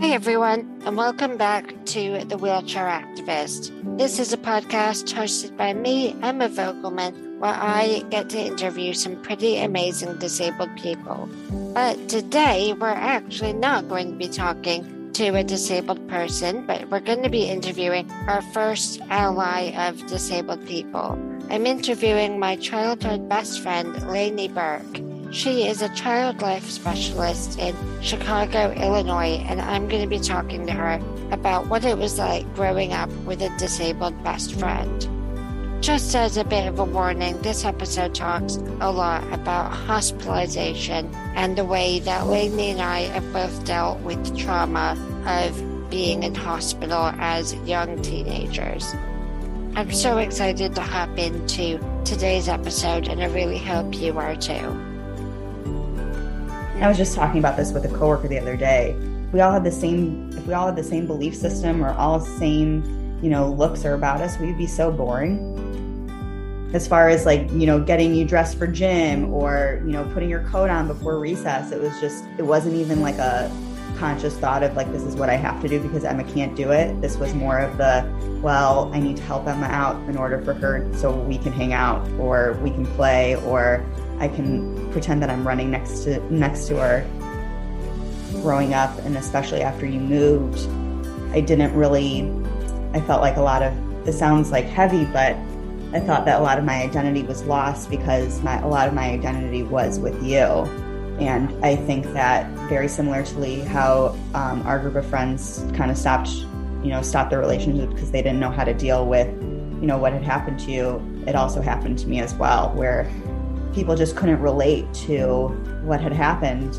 Hi, everyone, and welcome back to The Wheelchair Activist. This is a podcast hosted by me, Emma Vogelman, where I get to interview some pretty amazing disabled people. But today, we're actually not going to be talking to a disabled person, but we're going to be interviewing our first ally of disabled people. I'm interviewing my childhood best friend, Lanie Berk. She is a child life specialist in Chicago, Illinois, and I'm going to be talking to her about what it was like growing up with a disabled best friend. Just as a bit of a warning, this episode talks a lot about hospitalization and the way that Lanie and I have both dealt with trauma of being in hospital as young teenagers. I'm so excited to hop into today's episode, and I really hope you are too. I was just talking about this with a coworker the other day. We all had the same, if we all had the same belief system or all same, you know, looks are about us, we'd be so boring. As far as like, you know, getting you dressed for gym or, you know, putting your coat on before recess, it was just, it wasn't even like a conscious thought of like, this is what I have to do because Emma can't do it. This was more of the, well, I need to help Emma out in order for her so we can hang out or we can play or I can pretend that I'm running next to next to her. Growing up, and especially after you moved, I didn't really. I felt like a lot of. This sounds like heavy, but I thought that a lot of my identity was lost because my, a lot of my identity was with you. And I think that very similarly, how um, our group of friends kind of stopped, you know, stopped their relationship because they didn't know how to deal with, you know, what had happened to you. It also happened to me as well, where people just couldn't relate to what had happened.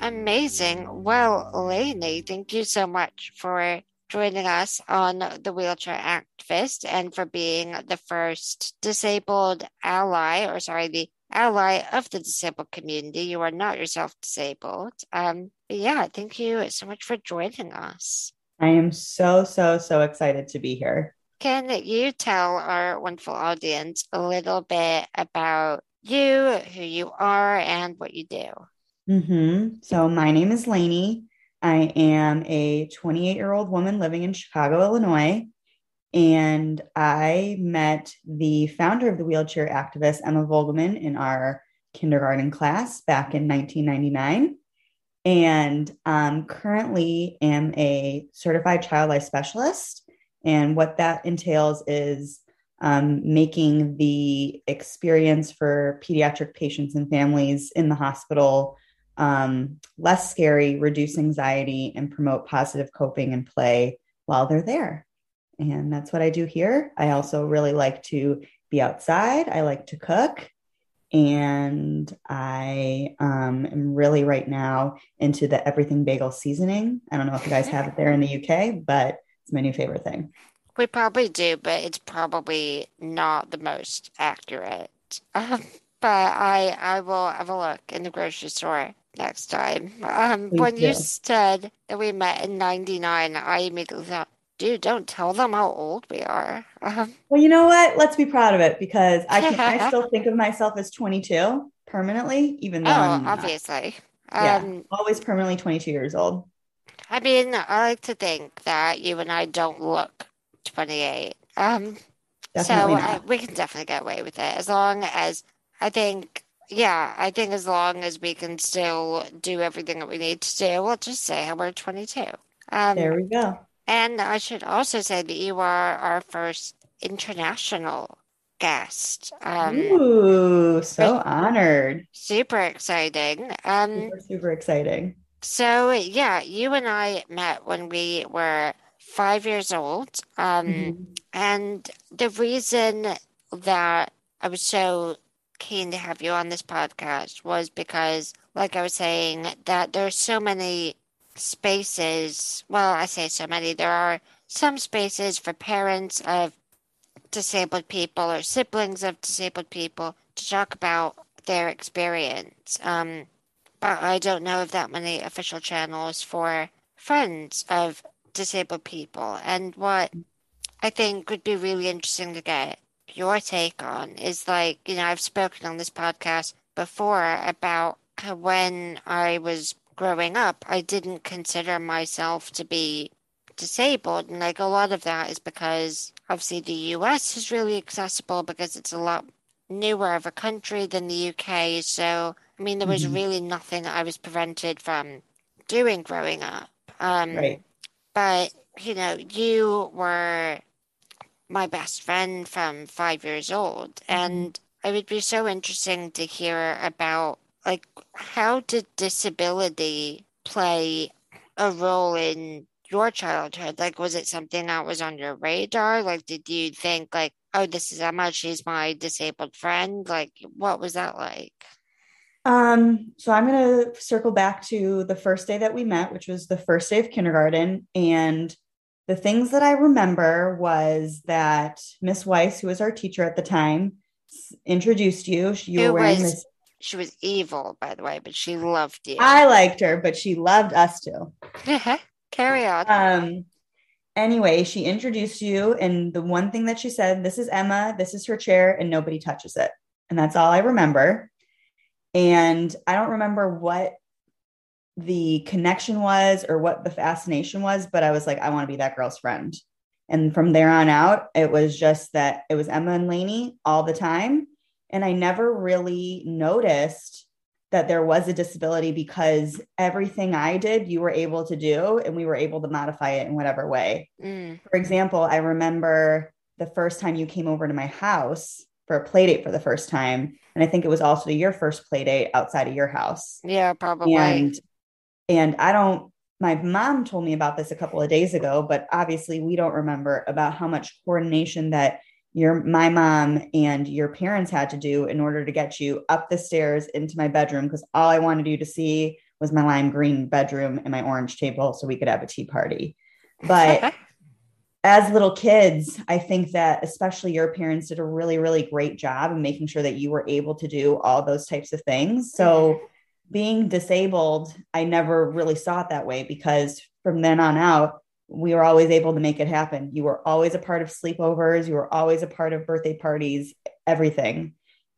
Amazing. Well, Lanie, thank you so much for joining us on the Wheelchair Activist and for being the first disabled ally, or sorry, the ally of the disabled community. You are not yourself disabled. Um, yeah, thank you so much for joining us. I am so, so, so excited to be here. Can you tell our wonderful audience a little bit about you, who you are, and what you do? Mm-hmm. So, my name is Lanie. I am a 28 year old woman living in Chicago, Illinois. And I met the founder of the wheelchair activist, Emma Vogelman, in our kindergarten class back in 1999. And um, currently am a certified child life specialist and what that entails is um, making the experience for pediatric patients and families in the hospital um, less scary, reduce anxiety, and promote positive coping and play while they're there. And that's what I do here. I also really like to be outside, I like to cook. And I um, am really right now into the everything bagel seasoning. I don't know if you guys have it there in the UK, but it's my new favorite thing. We probably do, but it's probably not the most accurate. Um, but I I will have a look in the grocery store next time. Um, when you said that we met in '99, I immediately thought, dude, don't tell them how old we are. Um, well, you know what? Let's be proud of it because I can I still think of myself as 22 permanently, even though oh, I'm obviously, yeah, um, always permanently 22 years old. I mean, I like to think that you and I don't look 28. Um, definitely so I, we can definitely get away with it as long as I think, yeah, I think as long as we can still do everything that we need to do, we'll just say we're 22. Um, there we go. And I should also say that you are our first international guest. Um, Ooh, so honored. Super exciting. Um, super, super exciting. So, yeah, you and I met when we were five years old. Um, mm-hmm. And the reason that I was so keen to have you on this podcast was because, like I was saying, that there are so many spaces. Well, I say so many. There are some spaces for parents of disabled people or siblings of disabled people to talk about their experience. Um, but I don't know of that many official channels for friends of disabled people. And what I think would be really interesting to get your take on is like, you know, I've spoken on this podcast before about when I was growing up, I didn't consider myself to be disabled. And like a lot of that is because obviously the US is really accessible because it's a lot newer of a country than the UK. So, I mean, there was mm-hmm. really nothing I was prevented from doing growing up. Um, right. But, you know, you were my best friend from five years old. Mm-hmm. And it would be so interesting to hear about, like, how did disability play a role in your childhood? Like, was it something that was on your radar? Like, did you think, like, oh, this is Emma, she's my disabled friend? Like, what was that like? Um, so I'm going to circle back to the first day that we met, which was the first day of kindergarten. And the things that I remember was that Miss Weiss, who was our teacher at the time, introduced you. You were wearing was, this. She was evil, by the way, but she loved you. I liked her, but she loved us too. Carry on. Um. Anyway, she introduced you, and the one thing that she said, "This is Emma. This is her chair, and nobody touches it." And that's all I remember. And I don't remember what the connection was or what the fascination was, but I was like, I want to be that girl's friend. And from there on out, it was just that it was Emma and Lanie all the time. And I never really noticed that there was a disability because everything I did, you were able to do, and we were able to modify it in whatever way. Mm. For example, I remember the first time you came over to my house for a play date for the first time. And I think it was also your first play date outside of your house. Yeah, probably. And and I don't, my mom told me about this a couple of days ago, but obviously we don't remember about how much coordination that your my mom and your parents had to do in order to get you up the stairs into my bedroom because all I wanted you to see was my lime green bedroom and my orange table so we could have a tea party. But as little kids, I think that especially your parents did a really, really great job in making sure that you were able to do all those types of things. So being disabled, I never really saw it that way because from then on out, we were always able to make it happen. You were always a part of sleepovers, you were always a part of birthday parties, everything.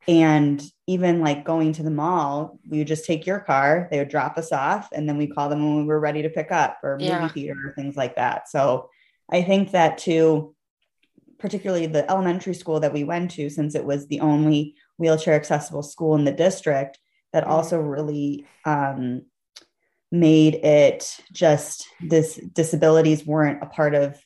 And even like going to the mall, we would just take your car, they would drop us off, and then we call them when we were ready to pick up or movie yeah. theater or things like that. So I think that too, particularly the elementary school that we went to, since it was the only wheelchair accessible school in the district, that mm-hmm. also really um, made it just this disabilities weren't a part of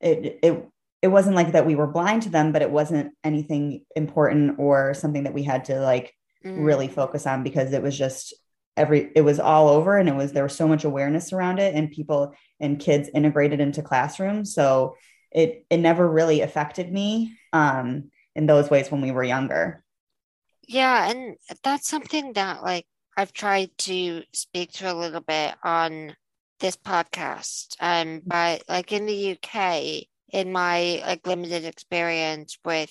it it it wasn't like that we were blind to them but it wasn't anything important or something that we had to like mm. really focus on because it was just every it was all over and it was there was so much awareness around it and people and kids integrated into classrooms so it it never really affected me um in those ways when we were younger yeah, and that's something that like I've tried to speak to a little bit on this podcast. Um, but like in the UK, in my like limited experience with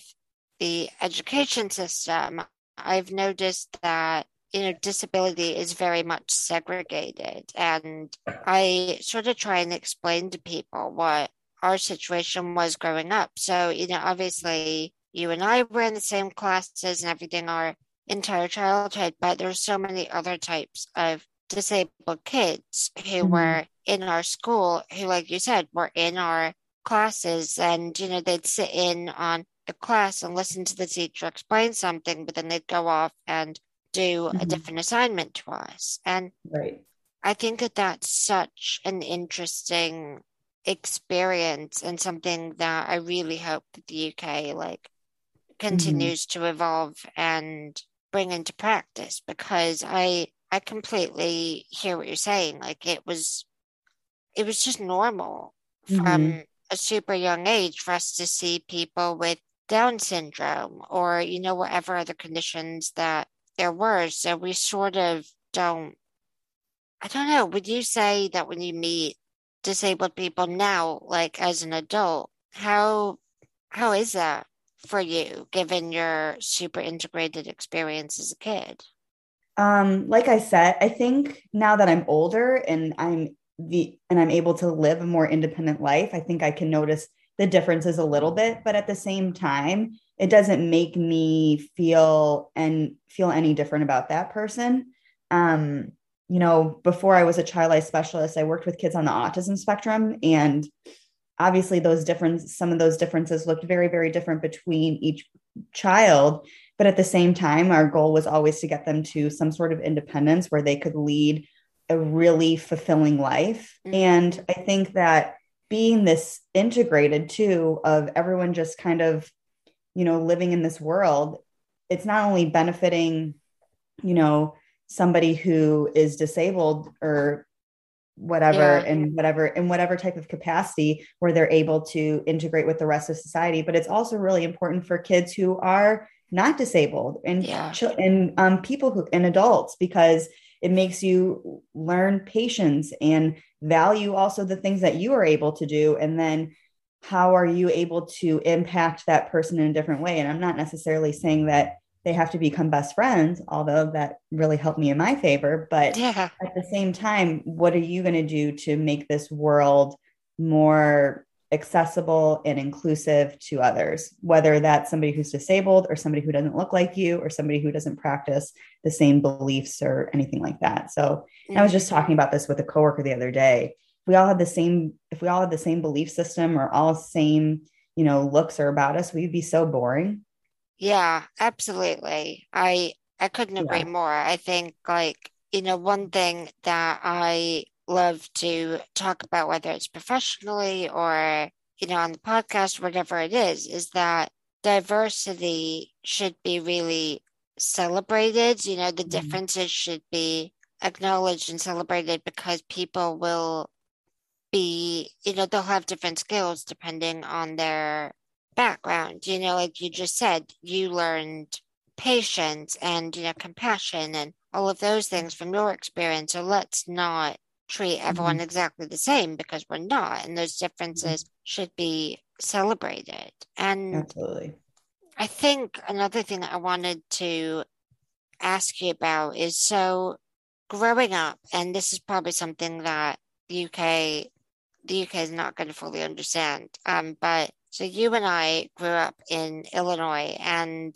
the education system, I've noticed that you know disability is very much segregated, and I sort of try and explain to people what our situation was growing up. So you know, obviously you and I were in the same classes and everything our entire childhood, but there's so many other types of disabled kids who mm-hmm. were in our school who, like you said, were in our classes and, you know, they'd sit in on the class and listen to the teacher explain something, but then they'd go off and do mm-hmm. a different assignment to us. And right. I think that that's such an interesting experience and something that I really hope that the UK like continues mm-hmm. to evolve and bring into practice because I I completely hear what you're saying. Like it was it was just normal mm-hmm. from a super young age for us to see people with Down syndrome or, you know, whatever other conditions that there were. So we sort of don't I don't know, would you say that when you meet disabled people now, like as an adult, how how is that? for you given your super integrated experience as a kid? Um, like I said, I think now that I'm older and I'm the and I'm able to live a more independent life, I think I can notice the differences a little bit, but at the same time, it doesn't make me feel and feel any different about that person. um, you know, before I was a child life specialist, I worked with kids on the autism spectrum. And obviously, those difference, some of those differences looked very, very different between each child. But at the same time, our goal was always to get them to some sort of independence where they could lead a really fulfilling life. Mm-hmm. And I think that being this integrated too of everyone just kind of, you know, living in this world, it's not only benefiting, you know, somebody who is disabled or whatever yeah. in whatever in whatever type of capacity where they're able to integrate with the rest of society but it's also really important for kids who are not disabled and yeah. ch- and um, people who and adults because it makes you learn patience and value also the things that you are able to do and then how are you able to impact that person in a different way and i'm not necessarily saying that they have to become best friends, although that really helped me in my favor. But yeah. at the same time, what are you going to do to make this world more accessible and inclusive to others, whether that's somebody who's disabled or somebody who doesn't look like you or somebody who doesn't practice the same beliefs or anything like that. So mm-hmm. I was just talking about this with a coworker the other day. If we all had the same, if we all had the same belief system or all same, you know, looks or about us, we'd be so boring yeah, absolutely. I I couldn't agree yeah. more. I think like, you know, one thing that I love to talk about, whether it's professionally or, you know, on the podcast, whatever it is, is that diversity should be really celebrated. You know, the mm-hmm. differences should be acknowledged and celebrated because people will be, you know, they'll have different skills depending on their background. You know, like you just said, you learned patience and, you know, compassion and all of those things from your experience. So let's not treat everyone mm-hmm. exactly the same because we're not. And those differences mm-hmm. should be celebrated. And absolutely. I think another thing that I wanted to ask you about is so growing up, and this is probably something that the UK the UK is not going to fully understand. Um, but so you and I grew up in Illinois, and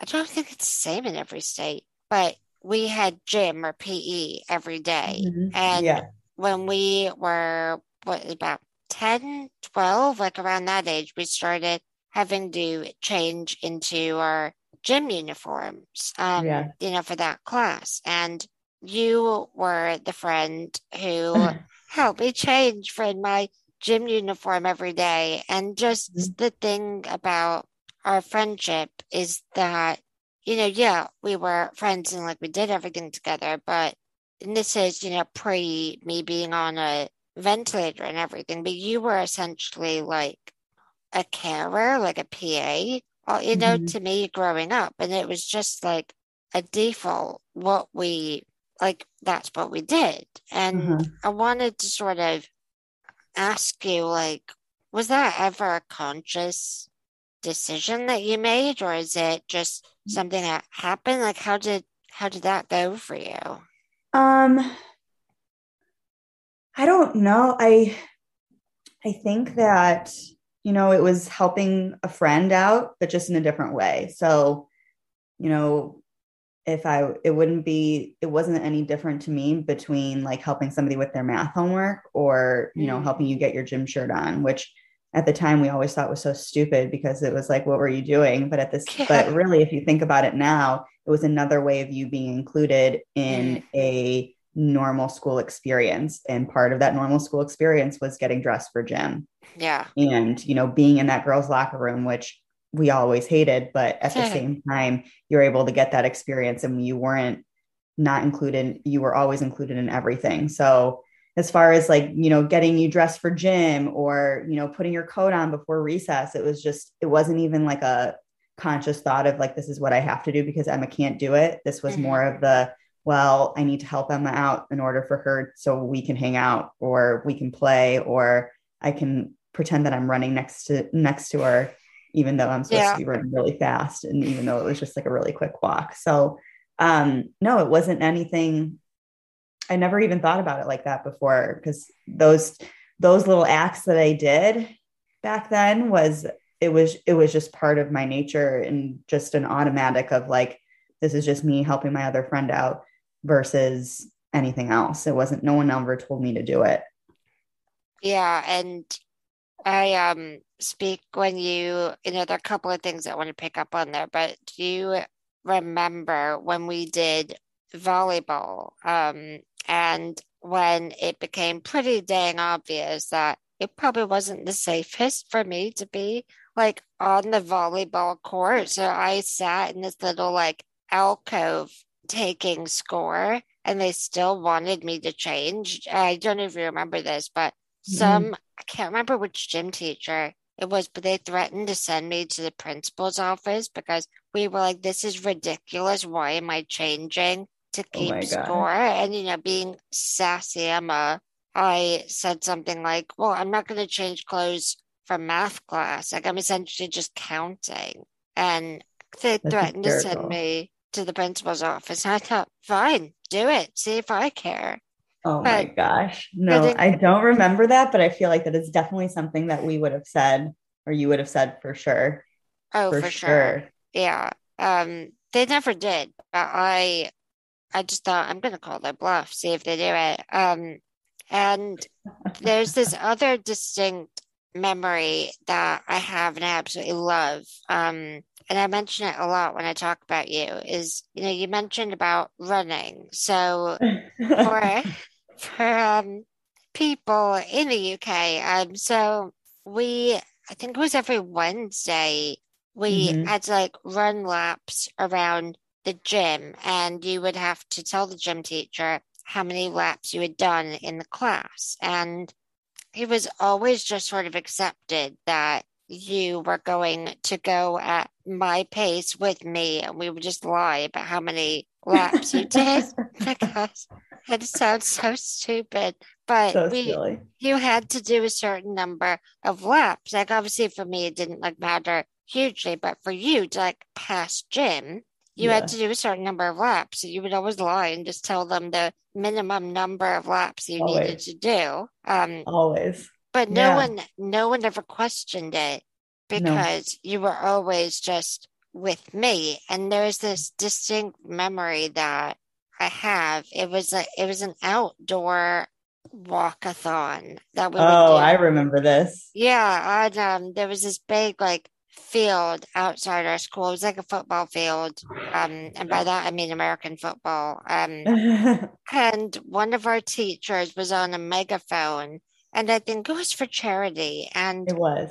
I don't think it's the same in every state, but we had gym or PE every day. Mm-hmm. And yeah. when we were, what, about 10, 12, like around that age, we started having to change into our gym uniforms, um, yeah. you know, for that class. And you were the friend who helped me change from my gym uniform every day. And just mm-hmm. the thing about our friendship is that, you know, yeah, we were friends and like we did everything together, but and this is, you know, pre me being on a ventilator and everything, but you were essentially like a carer, like a PA, or, you know, mm-hmm. to me growing up. And it was just like a default, what we like, that's what we did. And mm-hmm. I wanted to sort of ask you, like, was that ever a conscious decision that you made, or is it just something that happened? Like, how did how did that go for you? Um, I don't know. I I think that you know it was helping a friend out, but just in a different way. So, you know, if I, it wouldn't be, it wasn't any different to me between like helping somebody with their math homework or, you know, mm. helping you get your gym shirt on, which at the time we always thought was so stupid because it was like, what were you doing? But at this, yeah. but really, if you think about it now, it was another way of you being included in mm. a normal school experience. And part of that normal school experience was getting dressed for gym. Yeah. And, you know, being in that girls' locker room, which we always hated, but at the same time, you're able to get that experience and you weren't not included, you were always included in everything. So as far as like, you know, getting you dressed for gym or, you know, putting your coat on before recess, it was just, it wasn't even like a conscious thought of like, this is what I have to do because Emma can't do it. This was mm-hmm. more of the, well, I need to help Emma out in order for her so we can hang out or we can play or I can pretend that I'm running next to next to her even though I'm supposed yeah. to be running really fast and even though it was just like a really quick walk. So um no, it wasn't anything I never even thought about it like that before because those those little acts that I did back then was it was it was just part of my nature and just an automatic of like this is just me helping my other friend out versus anything else. It wasn't, no one ever told me to do it. Yeah. And I um speak when you, you know, there are a couple of things I want to pick up on there, but do you remember when we did volleyball um, and when it became pretty dang obvious that it probably wasn't the safest for me to be like on the volleyball court. So I sat in this little like alcove taking score and they still wanted me to change. I don't even remember this, but mm-hmm. some, I can't remember which gym teacher it was, but they threatened to send me to the principal's office because we were like, this is ridiculous. Why am I changing to oh keep oh score? And, you know, being sassy Emma, I said something like, well, I'm not going to change clothes for math class. Like, I'm essentially just counting. And they That's threatened hysterical. to send me to the principal's office. And I thought, fine, do it. See if I care. Oh but, my gosh. No, it, I don't remember that, but I feel like that is definitely something that we would have said or you would have said for sure. Oh, for, for sure. sure. Yeah. Um, they never did, but I I just thought I'm gonna call their bluff, see if they do it. Um, and there's this other distinct memory that I have and I absolutely love. Um, and I mention it a lot when I talk about you, is you know, you mentioned about running. So for for um, people in the UK. Um, so we, I think it was every Wednesday, we mm-hmm. had to like run laps around the gym, and you would have to tell the gym teacher how many laps you had done in the class. And it was always just sort of accepted that you were going to go at my pace with me, and we would just lie about how many laps you did because it sounds so stupid, but so we, you had to do a certain number of laps. Like obviously for me, it didn't like matter hugely, but for you to like pass gym, you yeah. had to do a certain number of laps. So you would always lie and just tell them the minimum number of laps you always. needed to do. Um, always. But no yeah. one, no one ever questioned it because no. you were always just with me. And there's this distinct memory that I have. It was a it was an outdoor walkathon that we. Oh, I remember this. Yeah, and um, there was this big like field outside our school. It was like a football field, um, and by that I mean American football. Um, and one of our teachers was on a megaphone, and I think it was for charity. And it was.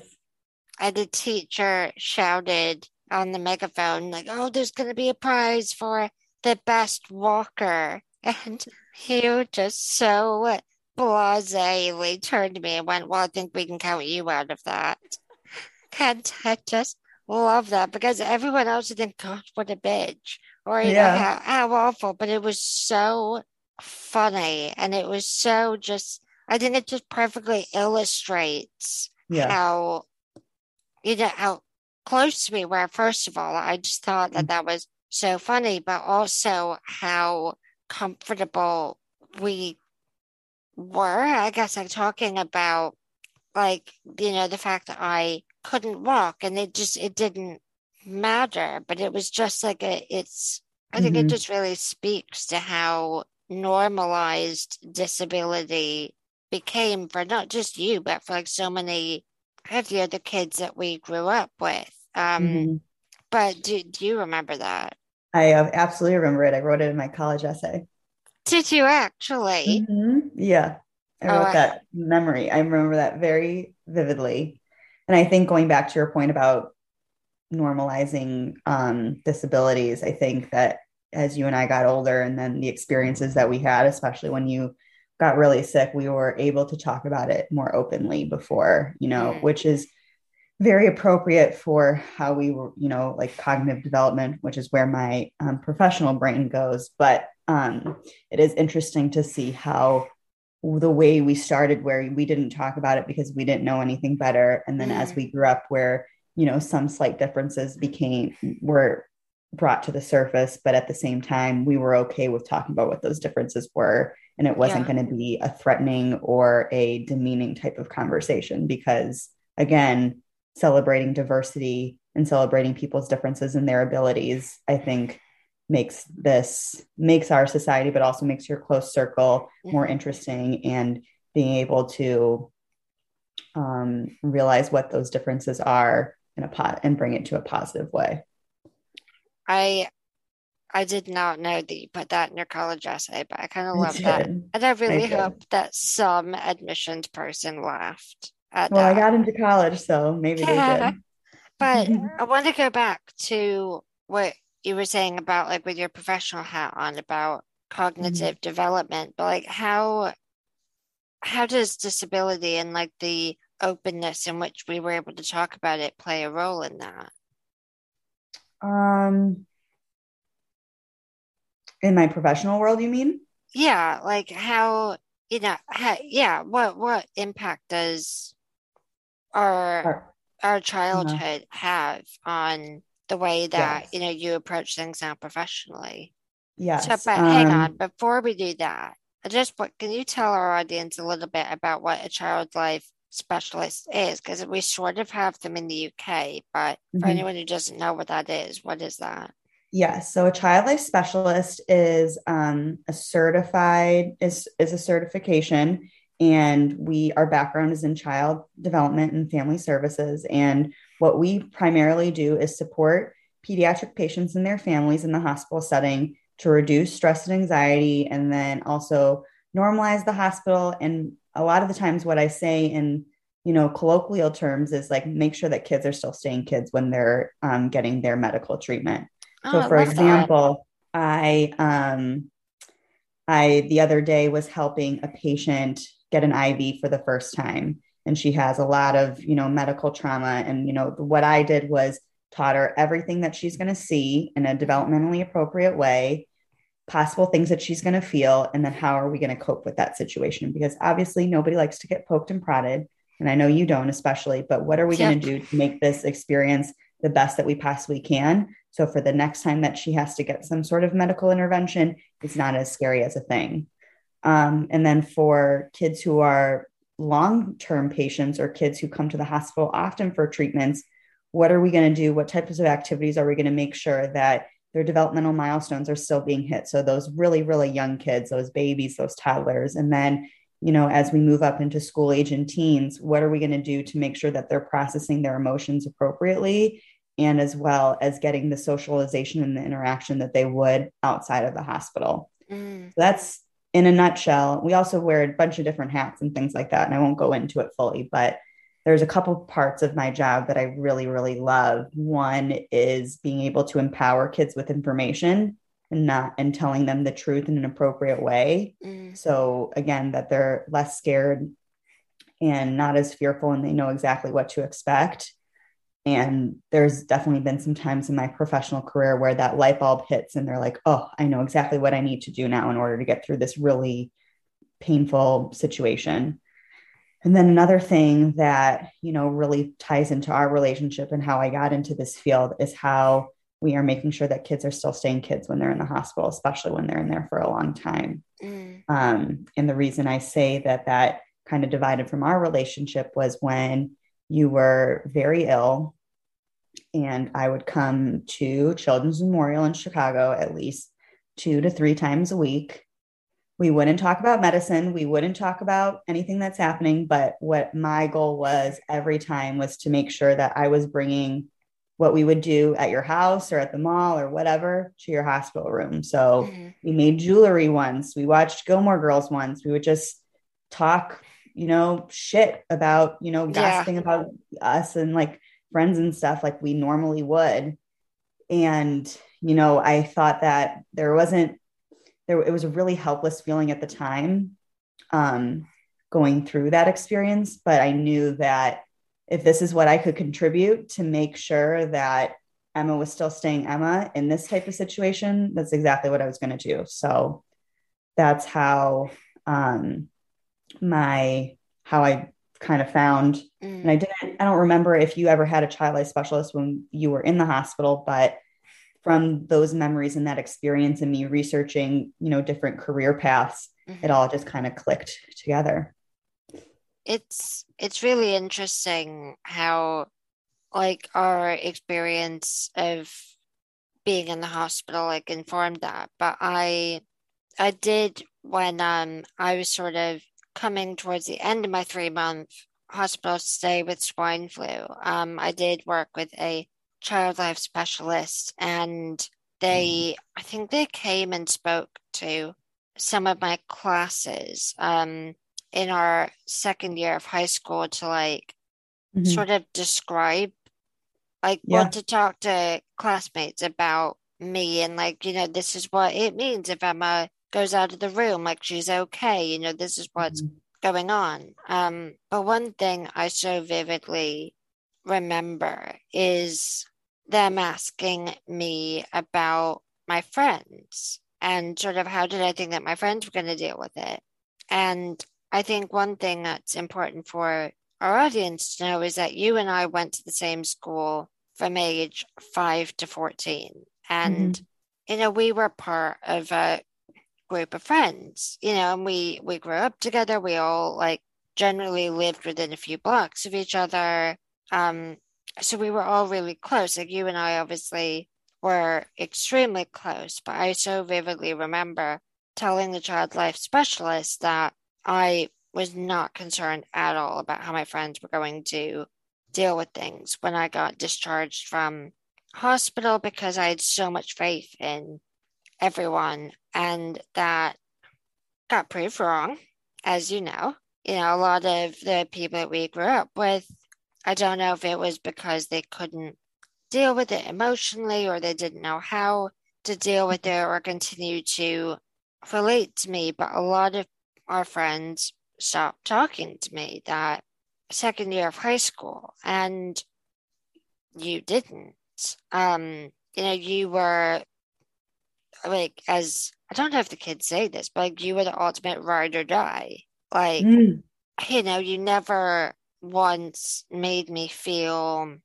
And the teacher shouted on the megaphone, like, "Oh, there's going to be a prize for the best walker. And you just so blasely turned to me and went, Well, I think we can count you out of that. And I just love that because everyone else would think, God, what a bitch. Or, you yeah. know, how, how awful. But it was so funny. And it was so just, I think it just perfectly illustrates yeah. how, you know, how close to me where First of all, I just thought that mm. that was so funny, but also how comfortable we were. I guess I'm talking about like, you know, the fact that I couldn't walk and it just it didn't matter, but it was just like a it's I think mm-hmm. it just really speaks to how normalized disability became for not just you, but for like so many of the other kids that we grew up with. Um, mm-hmm. But do, do you remember that? I absolutely remember it. I wrote it in my college essay. Did you actually? Mm-hmm. Yeah. I wrote oh, that I... memory. I remember that very vividly. And I think going back to your point about normalizing um, disabilities, I think that as you and I got older and then the experiences that we had, especially when you got really sick, we were able to talk about it more openly before, you know, mm. which is very appropriate for how we were, you know, like cognitive development, which is where my um, professional brain goes. But um, it is interesting to see how the way we started, where we didn't talk about it because we didn't know anything better, and then as we grew up, where you know some slight differences became were brought to the surface, but at the same time, we were okay with talking about what those differences were, and it wasn't yeah. going to be a threatening or a demeaning type of conversation because again celebrating diversity and celebrating people's differences and their abilities, I think makes this makes our society but also makes your close circle more Mhm. interesting and being able to um, realize what those differences are in a pot and bring it to a positive way I I did not know that you put that in your college essay, but I kind of love that. And I really did. hope that some admissions person laughed at well i got into college so maybe they did But I want to go back to what you were saying about like with your professional hat on about mm-hmm. cognitive development, but like how how does disability and like the openness in which we were able to talk about it play a role in that? Um in my professional world you mean Yeah, like how you know, how, yeah, what what impact does our our childhood have on the way that Yes. you know you approach things now professionally? yes So, but hang um, on, before we do that, I just what can you tell our audience a little bit about what a child life specialist is? Because we sort of have them in the UK, but for Mhm. anyone who doesn't know what that is, what is that? Yes. So a child life specialist is um, a certified is is a certification, and we our background is in child development and family services. And what we primarily do is support pediatric patients and their families in the hospital setting to reduce stress and anxiety, and then also normalize the hospital. And a lot of the times, what I say in you know colloquial terms is like make sure that kids are still staying kids when they're um, getting their medical treatment. So, Oh, I for love that. example, I um, I the other day was helping a patient get an IV for the first time, and she has a lot of you know medical trauma. And you know what I did was taught her everything that she's going to see in a developmentally appropriate way, possible things that she's going to feel, and then how are we going to cope with that situation? Because obviously nobody likes to get poked and prodded, and I know you don't especially. But what are we going to do to make this experience the best that we possibly can? So for the next time that she has to get some sort of medical intervention, it's not as scary as a thing. Um, and then for kids who are long term patients or kids who come to the hospital often for treatments, what are we going to do? What types of activities are we going to make sure that their developmental milestones are still being hit? So those really, really young kids, those babies, those toddlers. And then, you know, as we move up into school age and teens, what are we going to do to make sure that they're processing their emotions appropriately? and as well as getting the socialization and the interaction that they would outside of the hospital. Mm, So that's in a nutshell. We also wear a bunch of different hats and things like that, and I won't go into it fully, but there's a couple parts of my job that I really, really love. One is being able to empower kids with information and not and telling them the truth in an appropriate way. mm, So again, that they're less scared and not as fearful and they know exactly what to expect. And there's definitely been some times in my professional career where that light bulb hits and they're like, oh, I know exactly what I need to do now in order to get through this really painful situation. And then another thing that, you know, really ties into our relationship and how I got into this field is how we are making sure that kids are still staying kids when they're in the hospital, especially when they're in there for a long time. mm, Um, and the reason I say that that kind of divided from our relationship was when you were very ill, and I would come to Children's Memorial in Chicago at least two to three times a week. We wouldn't talk about medicine. We wouldn't talk about anything that's happening. But what my goal was every time was to make sure that I was bringing what we would do at your house or at the mall or whatever to your hospital room. So, mm. we made jewelry once we watched gilmore girls once we would just talk you know shit about you know Yeah. gossiping about us and like friends and stuff like we normally would and you know i thought that there wasn't there it was a really helpless feeling at the time um going through that experience but i knew that if this is what i could contribute to make sure that Emma was still staying Emma in this type of situation, that's exactly what I was going to do. So that's how um, my how I kind of found. And I didn't. I don't remember if you ever had a child life specialist when you were in the hospital, but from those memories and that experience and me researching, you know, different career paths, Mhm. it all just kind of clicked together. it's it's really interesting how like our experience of being in the hospital like informed that, but I I did when um I was sort of coming towards the end of my three month hospital stay with swine flu. Um, I did work with a child life specialist, and they I think they came and spoke to some of my classes um in our second year of high school to like mm-hmm. sort of describe like yeah. want to talk to classmates about me and like you know this is what it means if emma goes out of the room like she's okay you know this is what's mm-hmm. going on um but one thing i so vividly remember is them asking me about my friends and sort of how did i think that my friends were going to deal with it. And i think one thing that's important for our audience to know is that you and i went to the same school from age 5 to 14 and mm-hmm. you know we were part of a group of friends you know and we we grew up together. We all like generally lived within a few blocks of each other. Um so we were all really close like you and i obviously were extremely close but i so vividly remember telling the child life specialist that i was not concerned at all about how my friends were going to deal with things when I got discharged from hospital because I had so much faith in everyone and that got proved wrong, as you know. You know, a lot of the people that we grew up with, I don't know if it was because they couldn't deal with it emotionally or they didn't know how to deal with it or continue to relate to me, but a lot of our friends stopped talking to me that second year of high school and you didn't um you know you were like as i don't know if the kids say this but like you were the ultimate ride or die like mm. you know you never once made me feel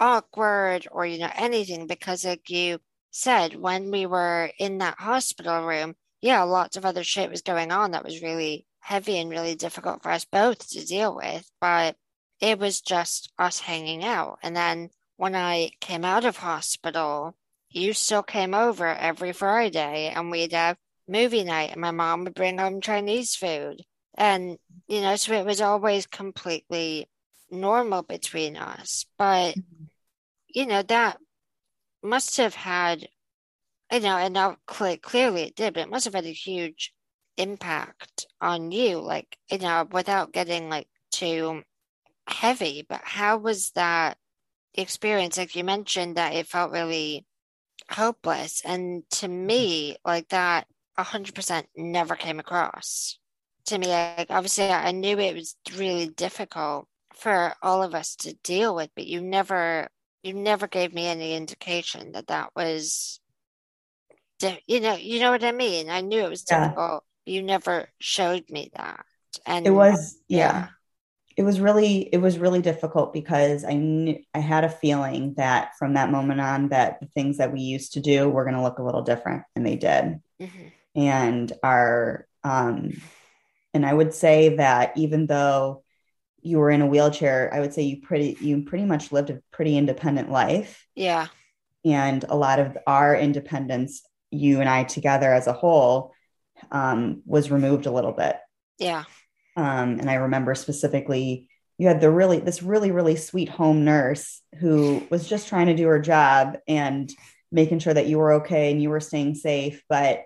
awkward or you know anything because like you said when we were in that hospital room yeah lots of other shit was going on that was really heavy and really difficult for us both to deal with, but it was just us hanging out. And then when I came out of hospital, you still came over every Friday and we'd have movie night and my mom would bring home Chinese food. And, you know, so it was always completely normal between us. But, you know, that must have had, you know, and now cl- clearly it did, but it must have had a huge impact on you like you know without getting like too heavy. But how was that experience? Like you mentioned that it felt really hopeless. And to mm-hmm. me like that 100% never came across to me like obviously i knew it was really difficult for all of us to deal with but you never you never gave me any indication that that was you know you know what i mean i knew it was yeah. difficult you never showed me that and it was yeah. yeah. it was really it was really difficult because i knew i had a feeling that from that moment on that the things that we used to do were going to look a little different and they did mm-hmm. and our um and i would say that even though you were in a wheelchair i would say you pretty you pretty much lived a pretty independent life yeah and a lot of our independence you and i together as a whole um, was removed a little bit. Yeah. Um, and I remember specifically you had the really this really really sweet home nurse who was just trying to do her job and making sure that you were okay and you were staying safe but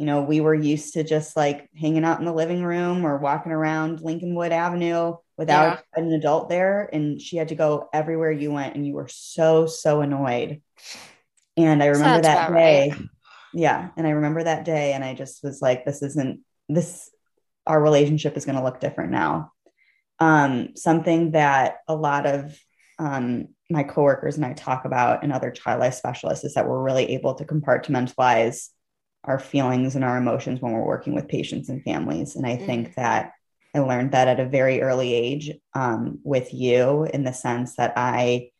you know we were used to just like hanging out in the living room or walking around lincolnwood avenue without yeah. an adult there and she had to go everywhere you went and you were so so annoyed. And i remember Sounds that day right. yeah and i remember that day and i just was like this isn't this our relationship is going to look different now. Um, something that a lot of um, my coworkers and i talk about and other child life specialists is that we're really able to compartmentalize our feelings and our emotions when we're working with patients and families. And i mm-hmm. think that i learned that at a very early age um, with you in the sense that i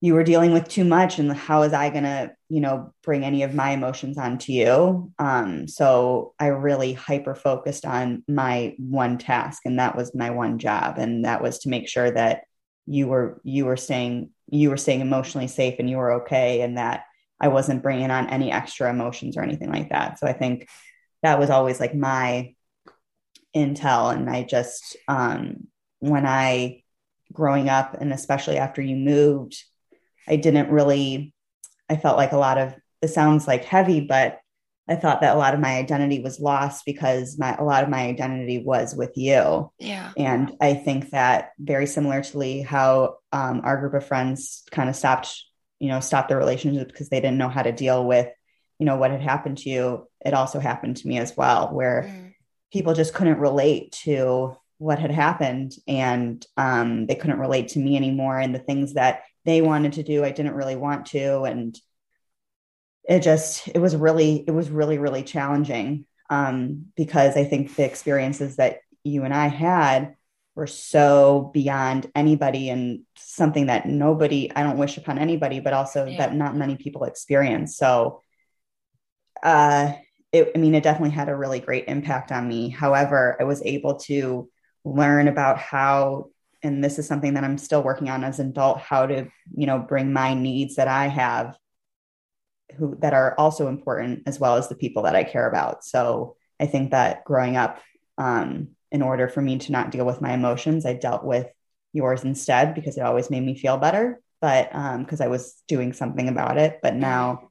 you were dealing with too much and how is i going to you know bring any of my emotions onto you? Um, so i really hyper focused on my one task and that was my one job. And that was to make sure that you were you were staying you were staying emotionally safe and you were okay and that I wasn't bringing on any extra emotions or anything like that. So I think that was always like my intel. And I just, um, when I, growing up, and especially after you moved, I didn't really, I felt like a lot of, it sounds like heavy, but I thought that a lot of my identity was lost because my a lot of my identity was with you. Yeah. And I think that very similarly how um, our group of friends kind of stopped, you know, stop the relationship because they didn't know how to deal with, you know, what had happened to you. It also happened to me as well, where mm. people just couldn't relate to what had happened and um, they couldn't relate to me anymore and the things that they wanted to do, I didn't really want to. And it just it was really it was really really challenging um, because I think the experiences that you and I had were so beyond anybody and something that nobody I don't wish upon anybody, but also yeah. that not many people experience. So uh it, I mean, it definitely had a really great impact on me. However, I was able to learn about how, and this is something that I'm still working on as an adult, how to, you know, bring my needs that I have who that are also important as well as the people that I care about. So I think that growing up, um, in order for me to not deal with my emotions, I dealt with yours instead because it always made me feel better. But because um, I was doing something about it, but now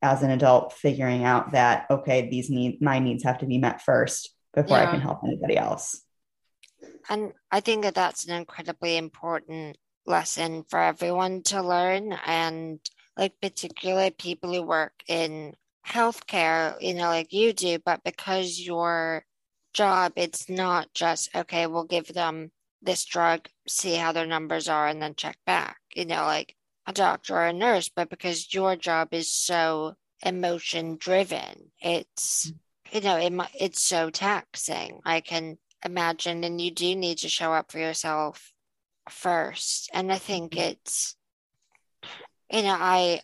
as an adult, figuring out that okay, these need my needs have to be met first before yeah. I can help anybody else. And I think that that's an incredibly important lesson for everyone to learn. And like particularly people who work in healthcare, you know, like you do, but because your job, it's not just, okay, we'll give them this drug, see how their numbers are, and then check back, you know, like a doctor or a nurse, but because your job is so emotion driven, it's, you know, it, it's so taxing. I can imagine, and you do need to show up for yourself first. And I think mm-hmm. it's, you know, I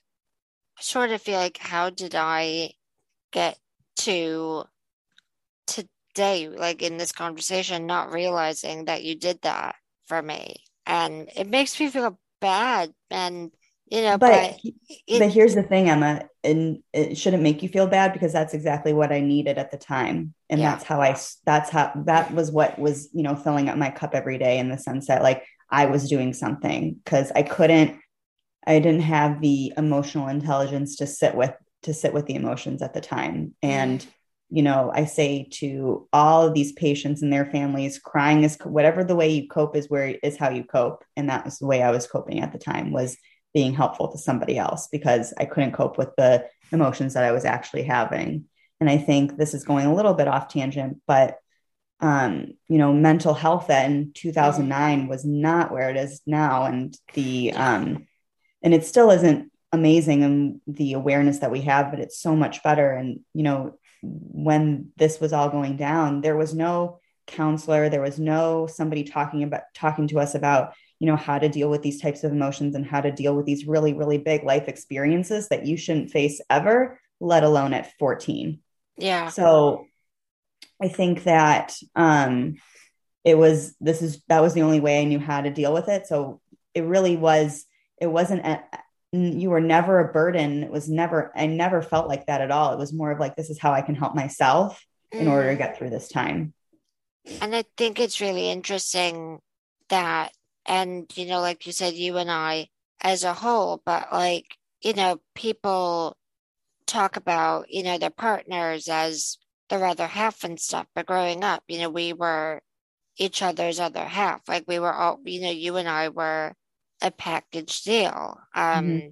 sort of feel like how did I get to to today, like in this conversation, not realizing that you did that for me. And it makes me feel bad. And you know, but but, it, but here's the thing, Emma, and it shouldn't make you feel bad because that's exactly what I needed at the time. And yeah. that's how I that's how that was what was, you know, filling up my cup every day in the sense that like I was doing something because I couldn't I didn't have the emotional intelligence to sit with to sit with the emotions at the time. And you know, I say to all of these patients and their families, crying is whatever the way you cope is where is how you cope. And that was the way I was coping at the time was being helpful to somebody else because I couldn't cope with the emotions that I was actually having. And I think this is going a little bit off tangent, but um, you know, mental health in 2009 was not where it is now. And the um, and it still isn't amazing and the awareness that we have but it's so much better and you know when this was all going down there was no counselor there was no somebody talking about talking to us about you know how to deal with these types of emotions and how to deal with these really really big life experiences that you shouldn't face ever let alone at 14 yeah. So i think that um it was this is that was the only way i knew how to deal with it. So it really was it wasn't you were never a burden. It was never i never felt like that at all. It was more of like this is how i can help myself mm. in order to get through this time. And i think it's really interesting that and you know like you said you and i as a whole but like you know people talk about you know their partners as their other half and stuff but growing up you know we were each other's other half. Like we were all you know you and i were a package deal. Um, mm-hmm.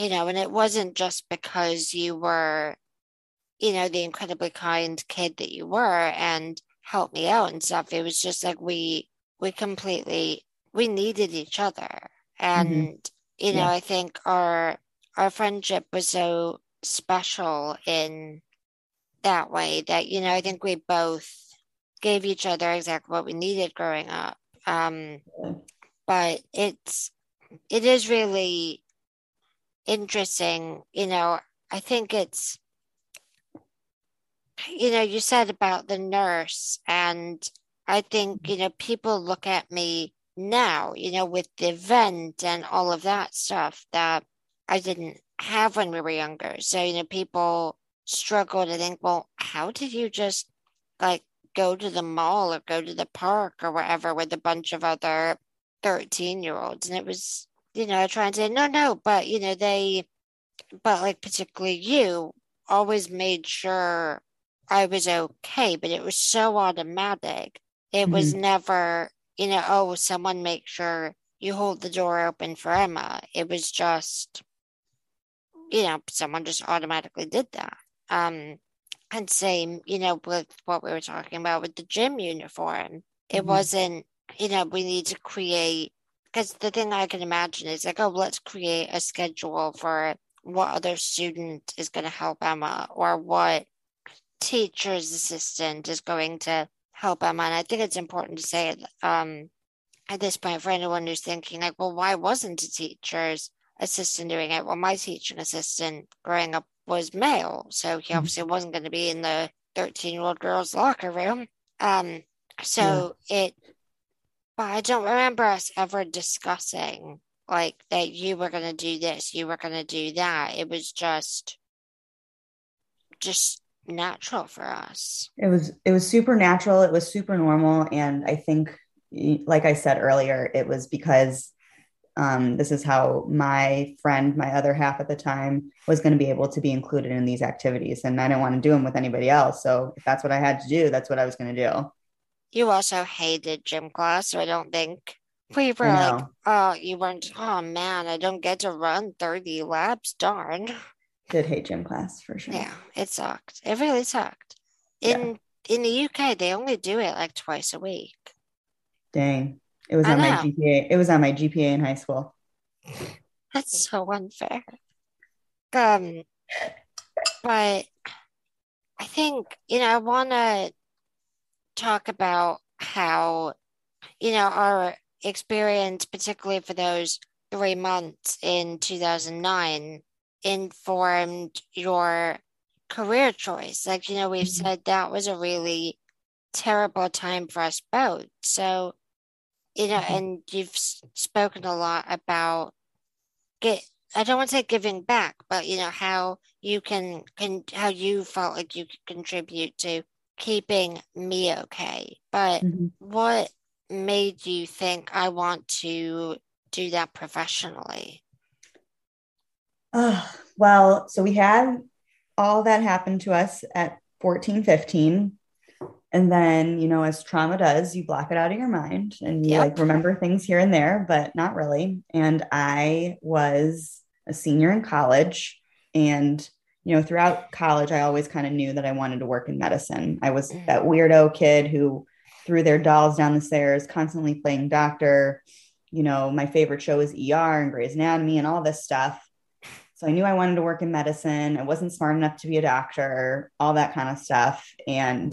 You know, and it wasn't just because you were, you know, the incredibly kind kid that you were and helped me out and stuff. It was just like we we completely we needed each other, and mm-hmm. you know, yeah. I think our our friendship was so special in that way that you know I think we both gave each other exactly what we needed growing up. Um, but it's it is really interesting. You know, I think it's, you know, you said about the nurse, and I think, you know, people look at me now, you know, with the event and all of that stuff that I didn't have when we were younger. So, you know, people struggle to think, well, how did you just like go to the mall or go to the park or wherever with a bunch of other 13 year olds? And it was, you know, trying to say, no, no, but, you know, they, but like particularly you always made sure I was okay, but it was so automatic. It mm-hmm. was never, you know, oh, someone make sure you hold the door open for Emma. It was just, you know, someone just automatically did that. Um, and same, you know, with what we were talking about with the gym uniform, it mm-hmm. wasn't, you know, we need to create, because the thing I can imagine is like, oh, let's create a schedule for what other student is going to help Emma or what teacher's assistant is going to help Emma. And I think it's important to say um, at this point for anyone who's thinking, like, well, why wasn't a teacher's assistant doing it? Well, my teaching assistant growing up was male, so he mm-hmm. obviously wasn't going to be in the 13 year old girl's locker room. Um, so yeah. it, but I don't remember us ever discussing like that you were going to do this, you were going to do that. It was just, just natural for us. It was it was super natural, it was super normal and I think like I said earlier, it was because um, this is how my friend, my other half at the time, was going to be able to be included in these activities. And I didn't want to do them with anybody else. So if that's what I had to do, that's what I was going to do. You also hated gym class, so I don't think we were like, oh, you weren't, oh man, I don't get to run 30 laps. Darn did hate gym class for sure. Yeah, it sucked. It really sucked. In yeah. in the UK, they only do it like twice a week. Dang. It was I on know. my GPA. It was on my GPA in high school. That's so unfair. Um but I think, you know, I wanna talk about how, you know, our experience, particularly for those three months in 2009, informed your career choice. Like, you know, we've mm-hmm. said that was a really terrible time for us both. So, you know, mm-hmm. and you've spoken a lot about get, I don't want to say giving back, but you know, how you can, can, how you felt like you could contribute to keeping me okay. But mm-hmm. what made you think I want to do that professionally? Oh, well, so we had all that happen to us at 14, 15. And then, you know, as trauma does, you block it out of your mind and you yep. like remember things here and there, but not really. And I was a senior in college. And, you know, throughout college, I always kind of knew that I wanted to work in medicine. I was mm. that weirdo kid who threw their dolls down the stairs, constantly playing doctor. You know, my favorite show was ER and Grey's Anatomy and all this stuff. So I knew I wanted to work in medicine. I wasn't smart enough to be a doctor, all that kind of stuff. And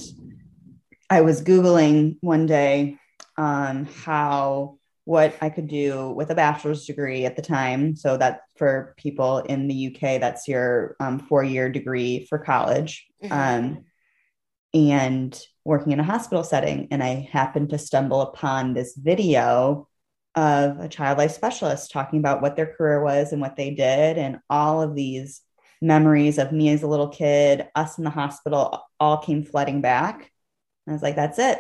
I was Googling one day um, how what I could do with a bachelor's degree at the time. So that for people in the UK, that's your um, four year degree for college. Mm-hmm. Um, and working in a hospital setting. And I happened to stumble upon this video of a child life specialist talking about what their career was and what they did and all of these memories of me as a little kid us in the hospital all came flooding back i was like that's it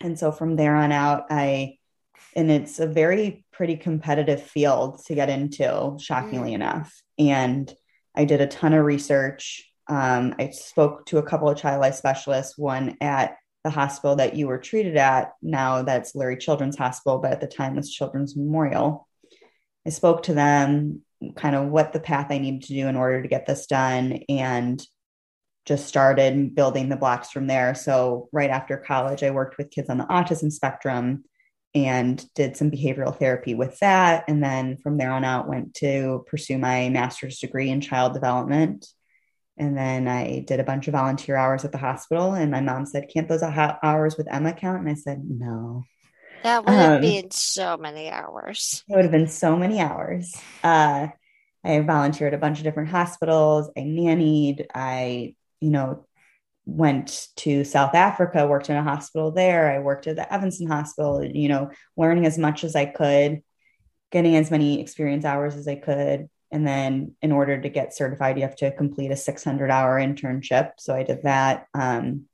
and so from there on out i and it's a very pretty competitive field to get into shockingly mm. enough and i did a ton of research um, i spoke to a couple of child life specialists one at the hospital that you were treated at. Now that's Lurie Children's Hospital, but at the time was Children's Memorial. I spoke to them, kind of what the path I needed to do in order to get this done, and just started building the blocks from there. So, right after college, I worked with kids on the autism spectrum and did some behavioral therapy with that. And then from there on out, went to pursue my master's degree in child development and then I did a bunch of volunteer hours at the hospital. And my mom said, Can't those hours with Emma count? And I said, No. That would have um, been so many hours. It would have been so many hours. Uh, I volunteered at a bunch of different hospitals. I nannied. I, you know, went to South Africa, worked in a hospital there. I worked at the Evanston Hospital, you know, learning as much as I could, getting as many experience hours as I could And then in order to get certified, you have to complete a 600 hour internship. So I did that um,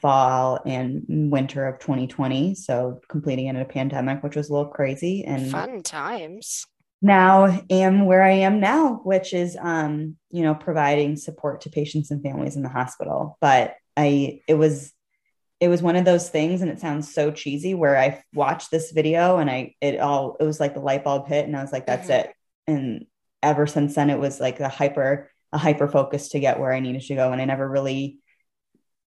fall and winter of 2020. So completing it in a pandemic, which was a little crazy and fun times. Now am where I am now, which is, um, you know, providing support to patients and families in the hospital. But I, it was it was one of those things and it sounds so cheesy where I watched this video and I it all it was like the light bulb hit and I was like that's mm-hmm. it and ever since then it was like a hyper a hyper focus to get where I needed to go and I never really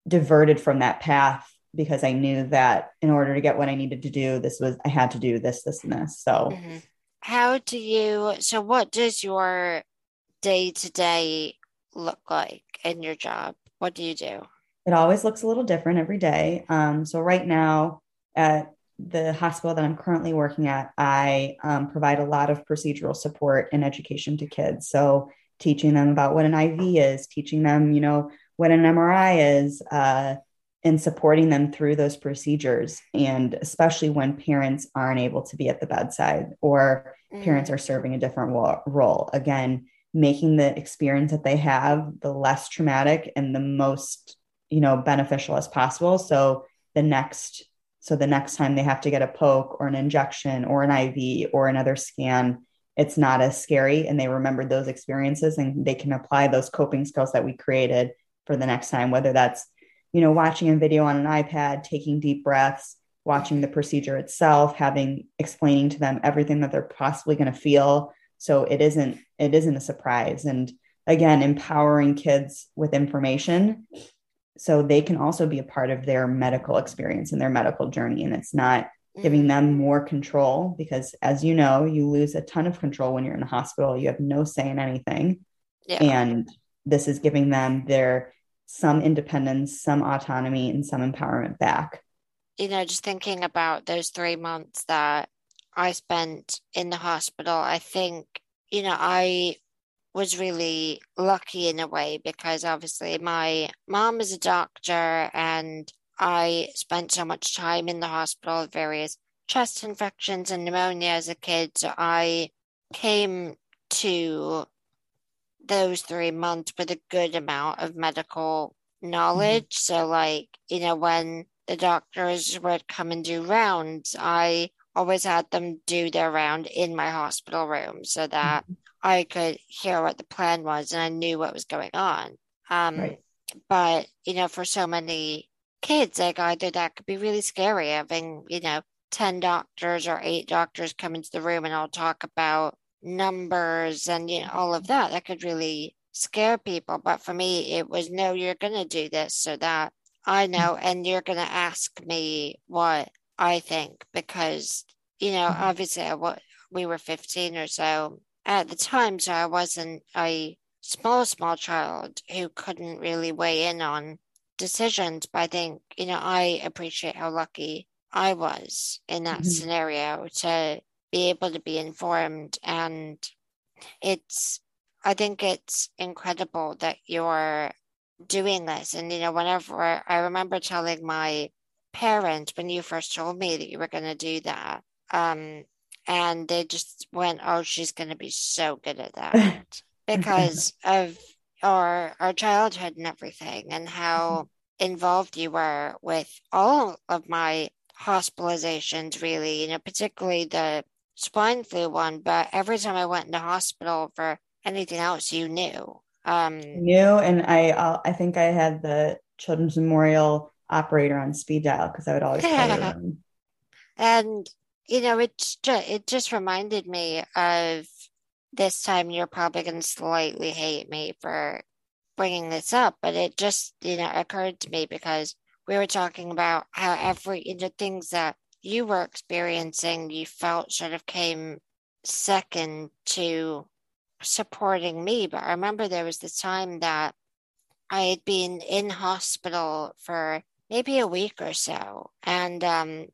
diverted from that path because I knew that in order to get what I needed to do this was I had to do this this and this so mm-hmm. How do you so what does your day to day look like in your job what do you do it always looks a little different every day. Um, so right now at the hospital that I'm currently working at, I um, provide a lot of procedural support and education to kids. So teaching them about what an IV is, teaching them, you know, what an MRI is, uh, and supporting them through those procedures. And especially when parents aren't able to be at the bedside or mm-hmm. parents are serving a different role. Again, making the experience that they have the less traumatic and the most you know beneficial as possible so the next so the next time they have to get a poke or an injection or an iv or another scan it's not as scary and they remember those experiences and they can apply those coping skills that we created for the next time whether that's you know watching a video on an ipad taking deep breaths watching the procedure itself having explaining to them everything that they're possibly going to feel. So it isn't it isn't a surprise. And again empowering kids with information so they can also be a part of their medical experience and their medical journey. And it's not giving mm-hmm. them more control because as you know you lose a ton of control when you're in the hospital. You have no say in anything. Yeah. and this is giving them their some independence some autonomy and some empowerment back you know just thinking about those three months that i spent in the hospital i think you know i was really lucky in a way because obviously my mom is a doctor and I spent so much time in the hospital with various chest infections and pneumonia as a kid. So I came to those three months with a good amount of medical knowledge. Mm-hmm. So, like, you know, when the doctors would come and do rounds, I always had them do their round in my hospital room so that mm-hmm. I could hear what the plan was and I knew what was going on. Um, right. But, you know, for so many kids, like either that could be really scary having, you know, 10 doctors or eight doctors come into the room and all talk about numbers and, you know, all of that. That could really scare people. But for me, it was no, you're going to do this so that I know, and you're going to ask me what I think, because, you know, mm-hmm. obviously I, we were 15 or so at the time, so I wasn't a small, small child who couldn't really weigh in on decisions. But I think, you know, I appreciate how lucky I was in that mm-hmm. scenario to be able to be informed. And it's, I think it's incredible that you're doing this. And, you know, whenever I remember telling my parents when you first told me that you were going to do that, um, and they just went, "Oh, she's going to be so good at that," because of our our childhood and everything, and how involved you were with all of my hospitalizations. Really, you know, particularly the swine flu one. But every time I went into hospital for anything else, you knew. Um, knew, and I uh, I think I had the Children's Memorial operator on speed dial because I would always call them. And you know, it's just, it just reminded me of this time you're probably going to slightly hate me for bringing this up, but it just, you know, occurred to me because we were talking about how every, you know, things that you were experiencing, you felt sort of came second to supporting me. But I remember there was this time that I had been in hospital for maybe a week or so. And um,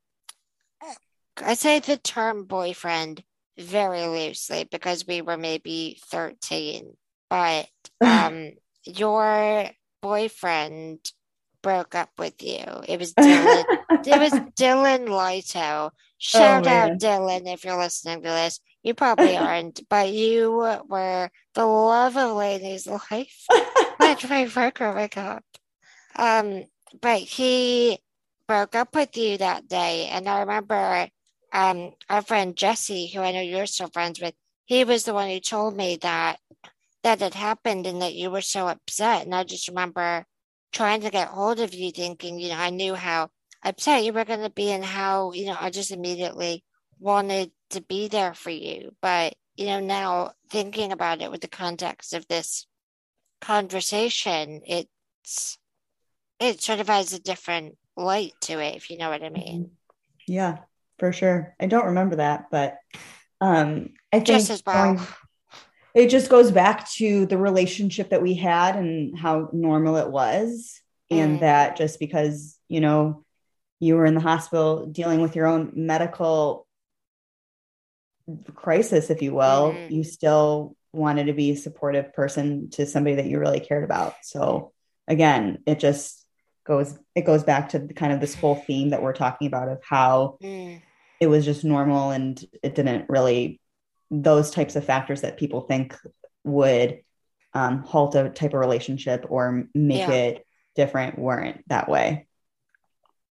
I say the term boyfriend very loosely because we were maybe 13, but um, your boyfriend broke up with you. It was Dylan. It was Dylan Lito. Shout oh, out Dylan if you're listening to this. You probably aren't, but you were the love of Lanie's life. That's my oh my God. Um, but he broke up with you that day. And I remember um, our friend Jesse, who I know you're still friends with, he was the one who told me that that had happened and that you were so upset. And I just remember trying to get hold of you, thinking, you know, I knew how upset you were going to be and how, you know, I just immediately wanted to be there for you. But, you know, now thinking about it with the context of this conversation, it's, it sort of has a different light to it, if you know what I mean. Yeah, for sure. I don't remember that, but um, I think just as well. Going, it just goes back to the relationship that we had and how normal it was. And mm. that just because, you know, you were in the hospital dealing with your own medical crisis, if you will, mm. you still wanted to be a supportive person to somebody that you really cared about. So again, it just goes it goes back to kind of this whole theme that we're talking about of how mm. it was just normal and it didn't really those types of factors that people think would um, halt a type of relationship or make yeah. it different weren't that way.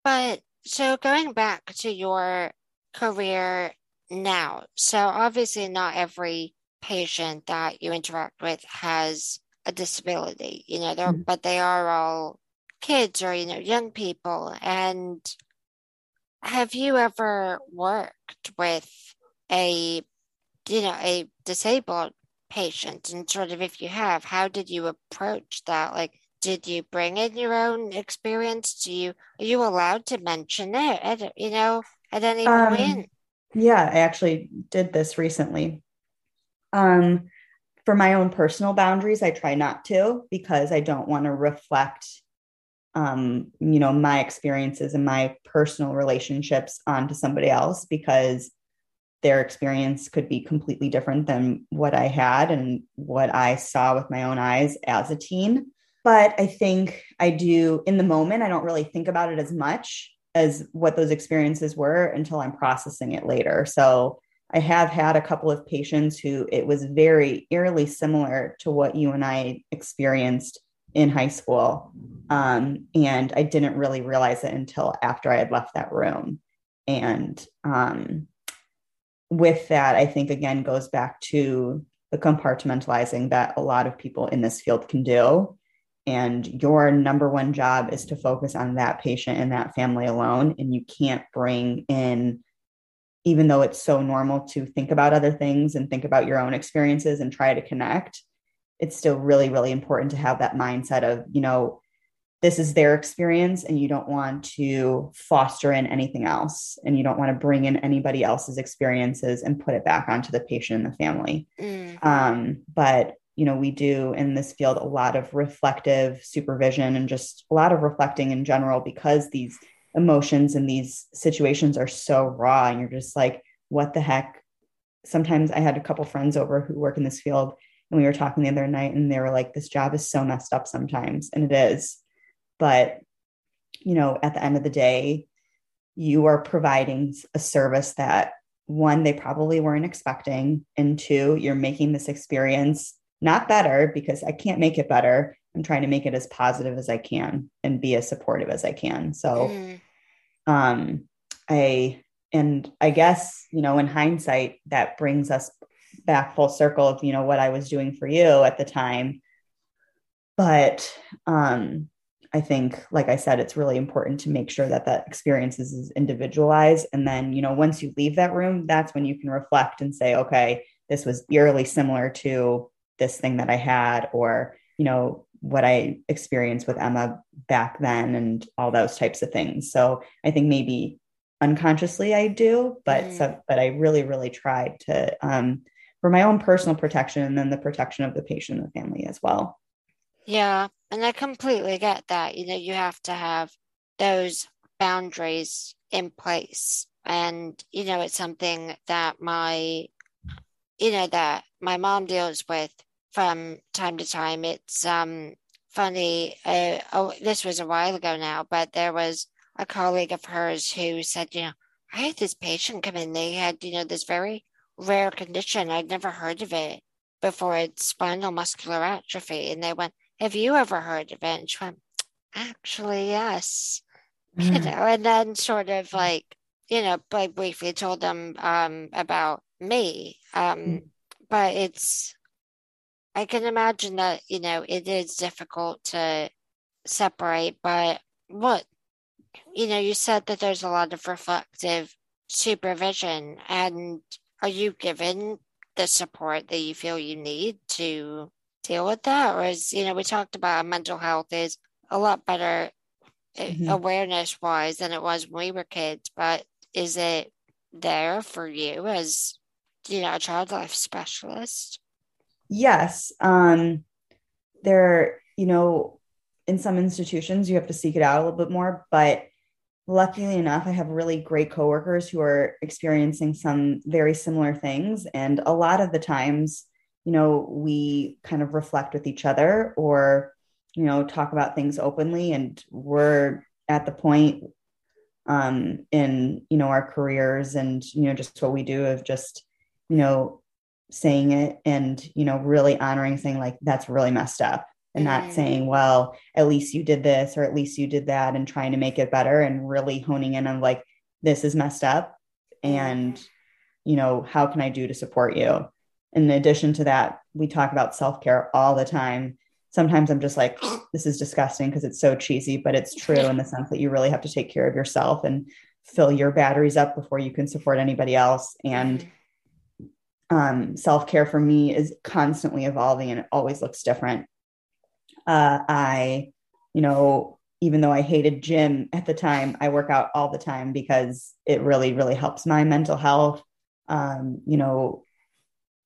But so going back to your career now, so obviously not every patient that you interact with has a disability, you know, mm-hmm. but they are all kids or, you know, young people. And have you ever worked with a you know, a disabled patient? And sort of if you have, how did you approach that? Like, did you bring in your own experience? Do you are you allowed to mention it at you know at any um, point? Yeah, I actually did this recently. Um, for my own personal boundaries, I try not to because I don't want to reflect um, you know, my experiences and my personal relationships onto somebody else because their experience could be completely different than what I had and what I saw with my own eyes as a teen. But I think I do in the moment, I don't really think about it as much as what those experiences were until I'm processing it later. So I have had a couple of patients who it was very eerily similar to what you and I experienced in high school. Um, and I didn't really realize it until after I had left that room. And um, with that, I think again goes back to the compartmentalizing that a lot of people in this field can do. And your number one job is to focus on that patient and that family alone. And you can't bring in, even though it's so normal to think about other things and think about your own experiences and try to connect, it's still really, really important to have that mindset of, you know, this is their experience and you don't want to foster in anything else and you don't want to bring in anybody else's experiences and put it back onto the patient and the family mm-hmm. um, but you know we do in this field a lot of reflective supervision and just a lot of reflecting in general because these emotions and these situations are so raw and you're just like what the heck sometimes i had a couple friends over who work in this field and we were talking the other night and they were like this job is so messed up sometimes and it is but, you know, at the end of the day, you are providing a service that one, they probably weren't expecting. And two, you're making this experience not better because I can't make it better. I'm trying to make it as positive as I can and be as supportive as I can. So, mm. um, I, and I guess, you know, in hindsight, that brings us back full circle of, you know, what I was doing for you at the time. But, um, I think, like I said, it's really important to make sure that that experience is individualized. And then, you know, once you leave that room, that's when you can reflect and say, okay, this was eerily similar to this thing that I had, or, you know, what I experienced with Emma back then and all those types of things. So I think maybe unconsciously I do, but mm. so, but I really, really tried to um, for my own personal protection and then the protection of the patient and the family as well. Yeah, and I completely get that. You know, you have to have those boundaries in place. And, you know, it's something that my, you know, that my mom deals with from time to time. It's um funny. Uh, oh, this was a while ago now, but there was a colleague of hers who said, you know, I had this patient come in. They had, you know, this very rare condition. I'd never heard of it before. It's spinal muscular atrophy. And they went, Have you ever heard of it? And she went, Actually, yes. Mm. You know, and then sort of like, you know, like briefly told them um, about me. Um, mm. But it's, I can imagine that, you know, it is difficult to separate, but what, you know, you said that there's a lot of reflective supervision and are you given the support that you feel you need to deal with that or is you know we talked about mental health is a lot better eh, mm-hmm. awareness wise than it was when we were kids but is it there for you as you know a child life specialist yes um there you know in some institutions you have to seek it out a little bit more but luckily enough, I have really great coworkers who are experiencing some very similar things. And a lot of the times, you know, we kind of reflect with each other or, you know, talk about things openly. And we're at the point um, in, you know, our careers and, you know, just what we do of just, you know, saying it and, you know, really honoring saying like, that's really messed up and not mm-hmm. saying, well, at least you did this or at least you did that and trying to make it better and really honing in on like, this is messed up. And, mm-hmm. you know, how can I do to support you? In addition to that, we talk about self care all the time. Sometimes I'm just like, this is disgusting because it's so cheesy, but it's true in the sense that you really have to take care of yourself and fill your batteries up before you can support anybody else. And mm-hmm. Um, self care for me is constantly evolving and it always looks different. Uh, I, you know, even though I hated gym at the time, I work out all the time because it really, really helps my mental health. Um, you know,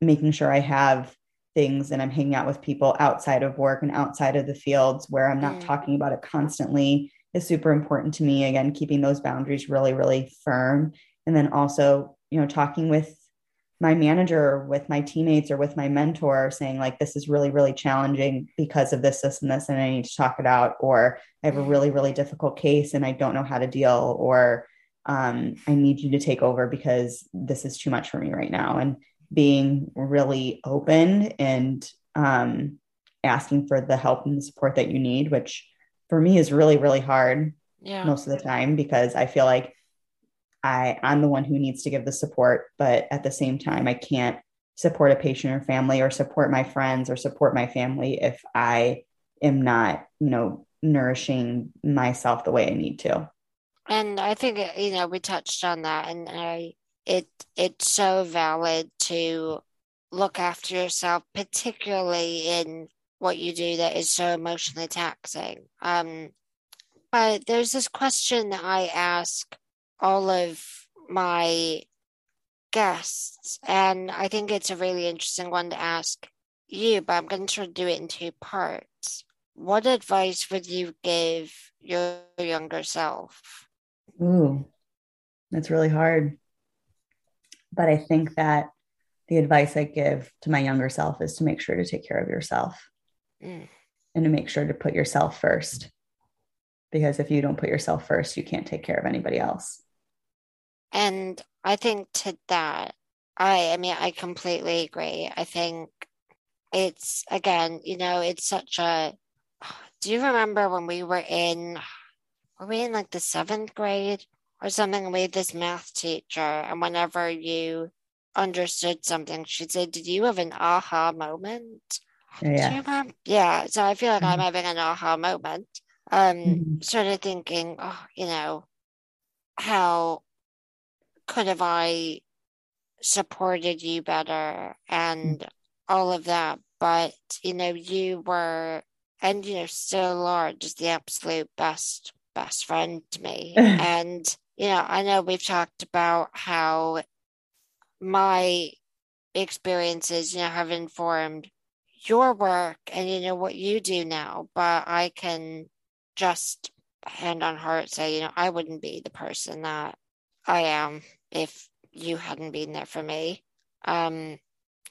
making sure I have things and I'm hanging out with people outside of work and outside of the fields where I'm not mm. talking about it constantly is super important to me. Again, keeping those boundaries really, really firm. And then also, you know, talking with my manager with my teammates or with my mentor saying like this is really really challenging because of this this and this and i need to talk it out or i have a really really difficult case and i don't know how to deal or um, i need you to take over because this is too much for me right now and being really open and um, asking for the help and the support that you need which for me is really really hard yeah. most of the time because i feel like I I'm the one who needs to give the support, but at the same time, I can't support a patient or family or support my friends or support my family if I am not, you know, nourishing myself the way I need to. And I think you know we touched on that, and I it it's so valid to look after yourself, particularly in what you do that is so emotionally taxing. Um, but there's this question that I ask all of my guests. And I think it's a really interesting one to ask you, but I'm going to try to do it in two parts. What advice would you give your younger self? Ooh, that's really hard. But I think that the advice I give to my younger self is to make sure to take care of yourself mm. and to make sure to put yourself first. Because if you don't put yourself first, you can't take care of anybody else. And I think to that, I I mean I completely agree. I think it's again, you know, it's such a do you remember when we were in were we in like the seventh grade or something? We had this math teacher, and whenever you understood something, she'd say, Did you have an aha moment? Yeah. Yeah. So I feel like mm-hmm. I'm having an aha moment. Um, mm-hmm. sort of thinking, oh, you know, how could have I supported you better and mm. all of that? But, you know, you were, and, you know, still are just the absolute best, best friend to me. and, you know, I know we've talked about how my experiences, you know, have informed your work and, you know, what you do now, but I can just hand on heart say, you know, I wouldn't be the person that I am if you hadn't been there for me. Um,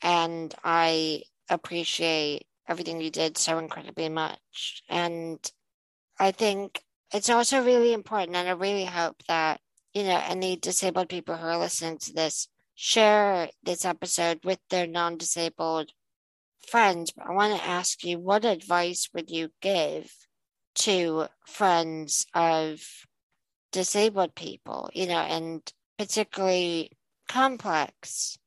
and I appreciate everything you did so incredibly much. And I think it's also really important, and I really hope that, you know, any disabled people who are listening to this share this episode with their non disabled friends, but I want to ask you what advice would you give to friends of disabled people, you know, and particularly complex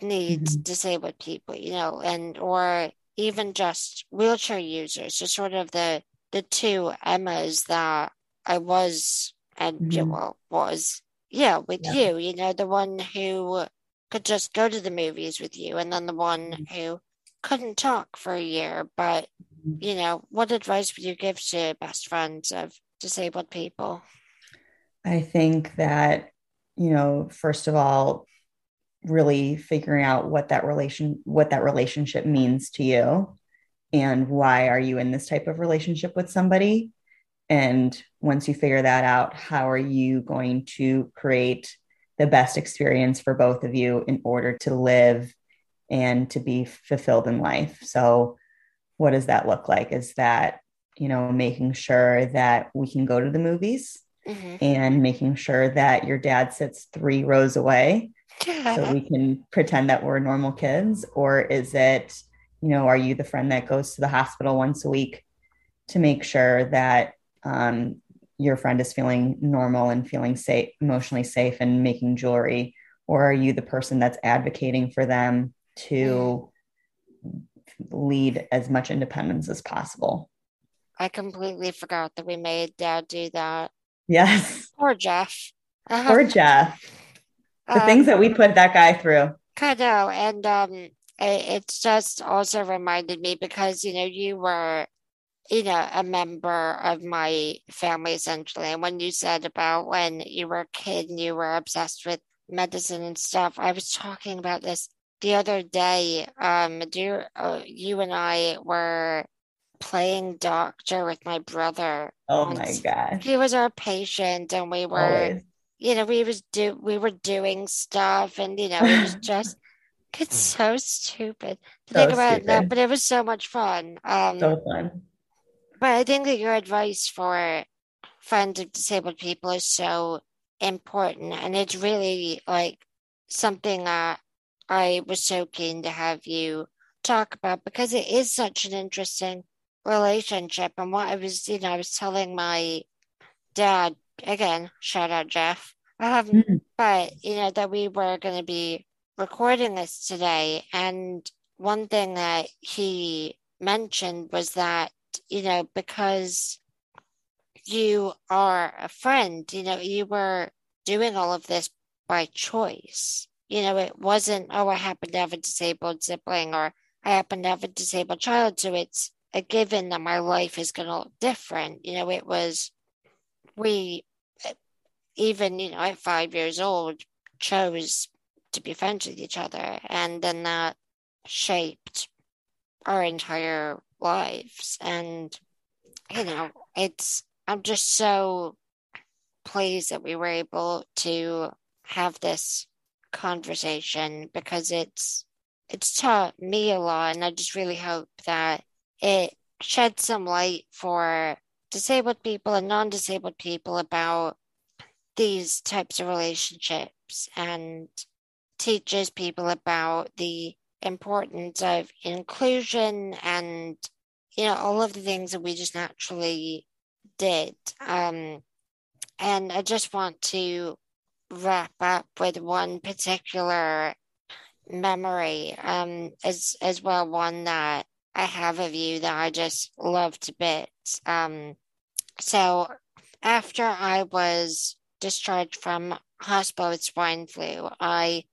needs mm-hmm. disabled people, you know, and or even just wheelchair users, so sort of the the two Emmas that I was and mm-hmm. well was yeah with yeah. you, you know, the one who could just go to the movies with you, and then the one mm-hmm. who couldn't talk for a year. But mm-hmm. you know, what advice would you give to best friends of disabled people? I think that you know, first of all, really figuring out what that relation what that relationship means to you and why are you in this type of relationship with somebody. And once you figure that out how are you going to create the best experience for both of you in order to live and to be fulfilled in life? So what does that look like? Is that you know making sure that we can go to the movies mm-hmm. and making sure that your dad sits three rows away so we can pretend that we're normal kids or is it you know are you the friend that goes to the hospital once a week to make sure that um, your friend is feeling normal and feeling safe emotionally safe and making jewelry? Or are you the person that's advocating for them to lead as much independence as possible? I completely forgot that we made dad do that yes. Poor jeff. Poor jeff. The um, things that we put that guy through. I know, and um, it's just also reminded me because you know you were, you know, a member of my family essentially, and when you said about when you were a kid and you were obsessed with medicine and stuff, I was talking about this the other day. Um, do uh, you and I were playing doctor with my brother. Oh my god, he was our patient, and we were. Always you know, we was do we were doing stuff, and you know, it was just it's so stupid to so think about stupid. that, but it was so much fun. Um, so fun. But I think that your advice for friends of disabled people is so important, and it's really like something that I was so keen to have you talk about because it is such an interesting relationship. And what I was, you know, I was telling my dad again, shout out Jeff. Um, mm-hmm. But, you know, that we were going to be recording this today. And one thing that he mentioned was that, you know, because you are a friend, you know, you were doing all of this by choice. You know, it wasn't, oh, I happen to have a disabled sibling or I happen to have a disabled child. So it's a given that my life is going to look different. You know, it was, we even you know at five years old chose to be friends with each other. And then that shaped our entire lives. And you know it's i'm just so pleased that we were able to have this conversation because it's it's taught me a lot. And i just really hope that it sheds some light for disabled people and non-disabled people about these types of relationships and teaches people about the importance of inclusion and you know all of the things that we just naturally did. Um, and i just want to wrap up with one particular memory um, as as well one that i have of you that i just love to bits um, so after i was discharged from hospital with swine flu, I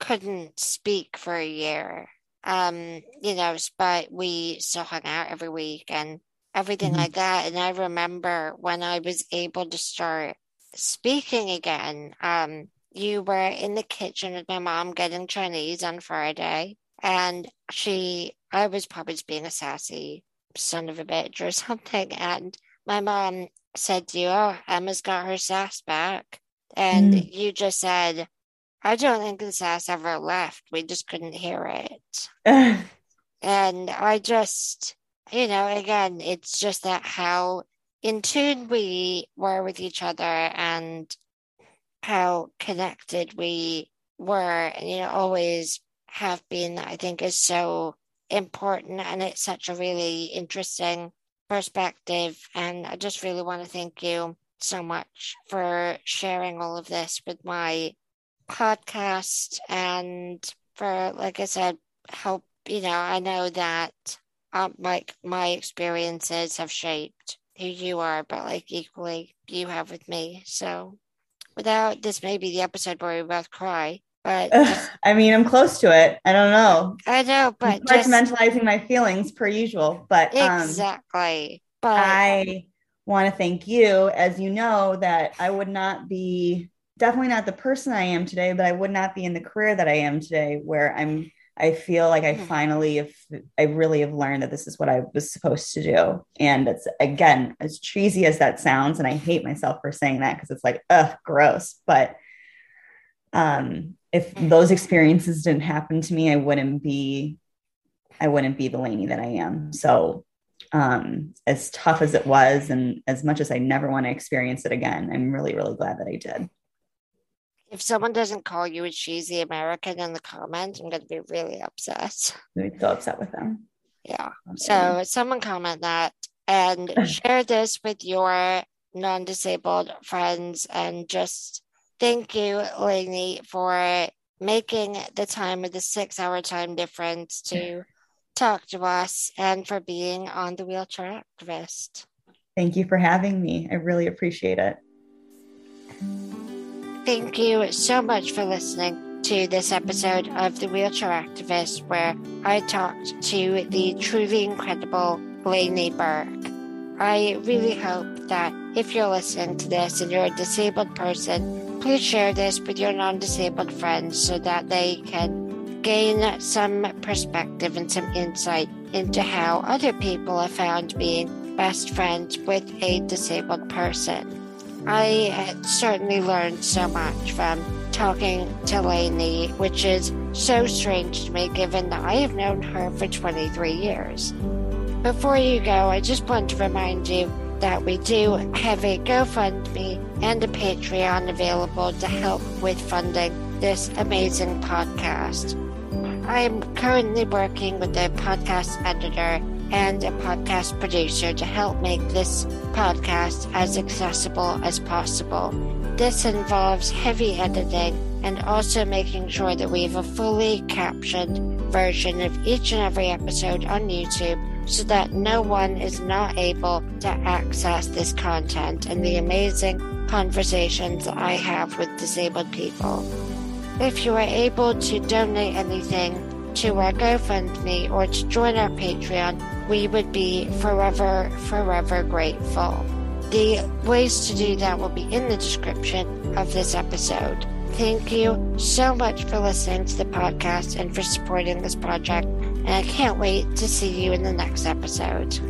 couldn't speak for a year. Um, you know, but we still hung out every week and everything mm-hmm. like that. And I remember when I was able to start speaking again, um, you were in the kitchen with my mom getting Chinese on Friday. And she, I was probably just being a sassy son of a bitch or something. And my mom said to you, Oh, Emma's got her sass back. And mm. you just said, I don't think the sass ever left. We just couldn't hear it. and I just, you know, again, it's just that how in tune we were with each other and how connected we were and you know always have been I think is so important and it's such a really interesting perspective and I just really want to thank you so much for sharing all of this with my podcast and for like I said help you know I know that um, like my experiences have shaped who you are but like equally you have with me. So without this may be the episode where we both cry but I mean, I'm close to it. I don't know. I know, but just, mentalizing my feelings per usual. But um, exactly. But I want to thank you, as you know, that I would not be definitely not the person I am today, but I would not be in the career that I am today, where I'm. I feel like I mm-hmm. finally have, I really have learned that this is what I was supposed to do. And it's again, as cheesy as that sounds, and I hate myself for saying that because it's like, ugh, gross. But um, if those experiences didn't happen to me, I wouldn't be, I wouldn't be the Lanie that I am. So, um, as tough as it was, and as much as I never want to experience it again, I'm really, really glad that I did. If someone doesn't call you a cheesy American in the comments, I'm going to be really upset. I'd be so upset with them. Yeah. So someone comment that and share this with your non-disabled friends and just Thank you, Lanie, for making the time of the six hour time difference to talk to us and for being on the wheelchair activist. Thank you for having me. I really appreciate it. Thank you so much for listening to this episode of The Wheelchair Activist, where I talked to the truly incredible Lanie Berk. I really hope that if you're listening to this and you're a disabled person, Please share this with your non disabled friends so that they can gain some perspective and some insight into how other people have found being best friends with a disabled person. I certainly learned so much from talking to Lanie, which is so strange to me given that I have known her for 23 years. Before you go, I just want to remind you that we do have a GoFundMe and a Patreon available to help with funding this amazing podcast. I am currently working with a podcast editor and a podcast producer to help make this podcast as accessible as possible. This involves heavy editing and also making sure that we have a fully captioned version of each and every episode on YouTube so that no one is not able to access this content and the amazing conversations I have with disabled people. If you are able to donate anything to our GoFundMe or to join our Patreon, we would be forever, forever grateful. The ways to do that will be in the description of this episode. Thank you so much for listening to the podcast and for supporting this project. And I can't wait to see you in the next episode.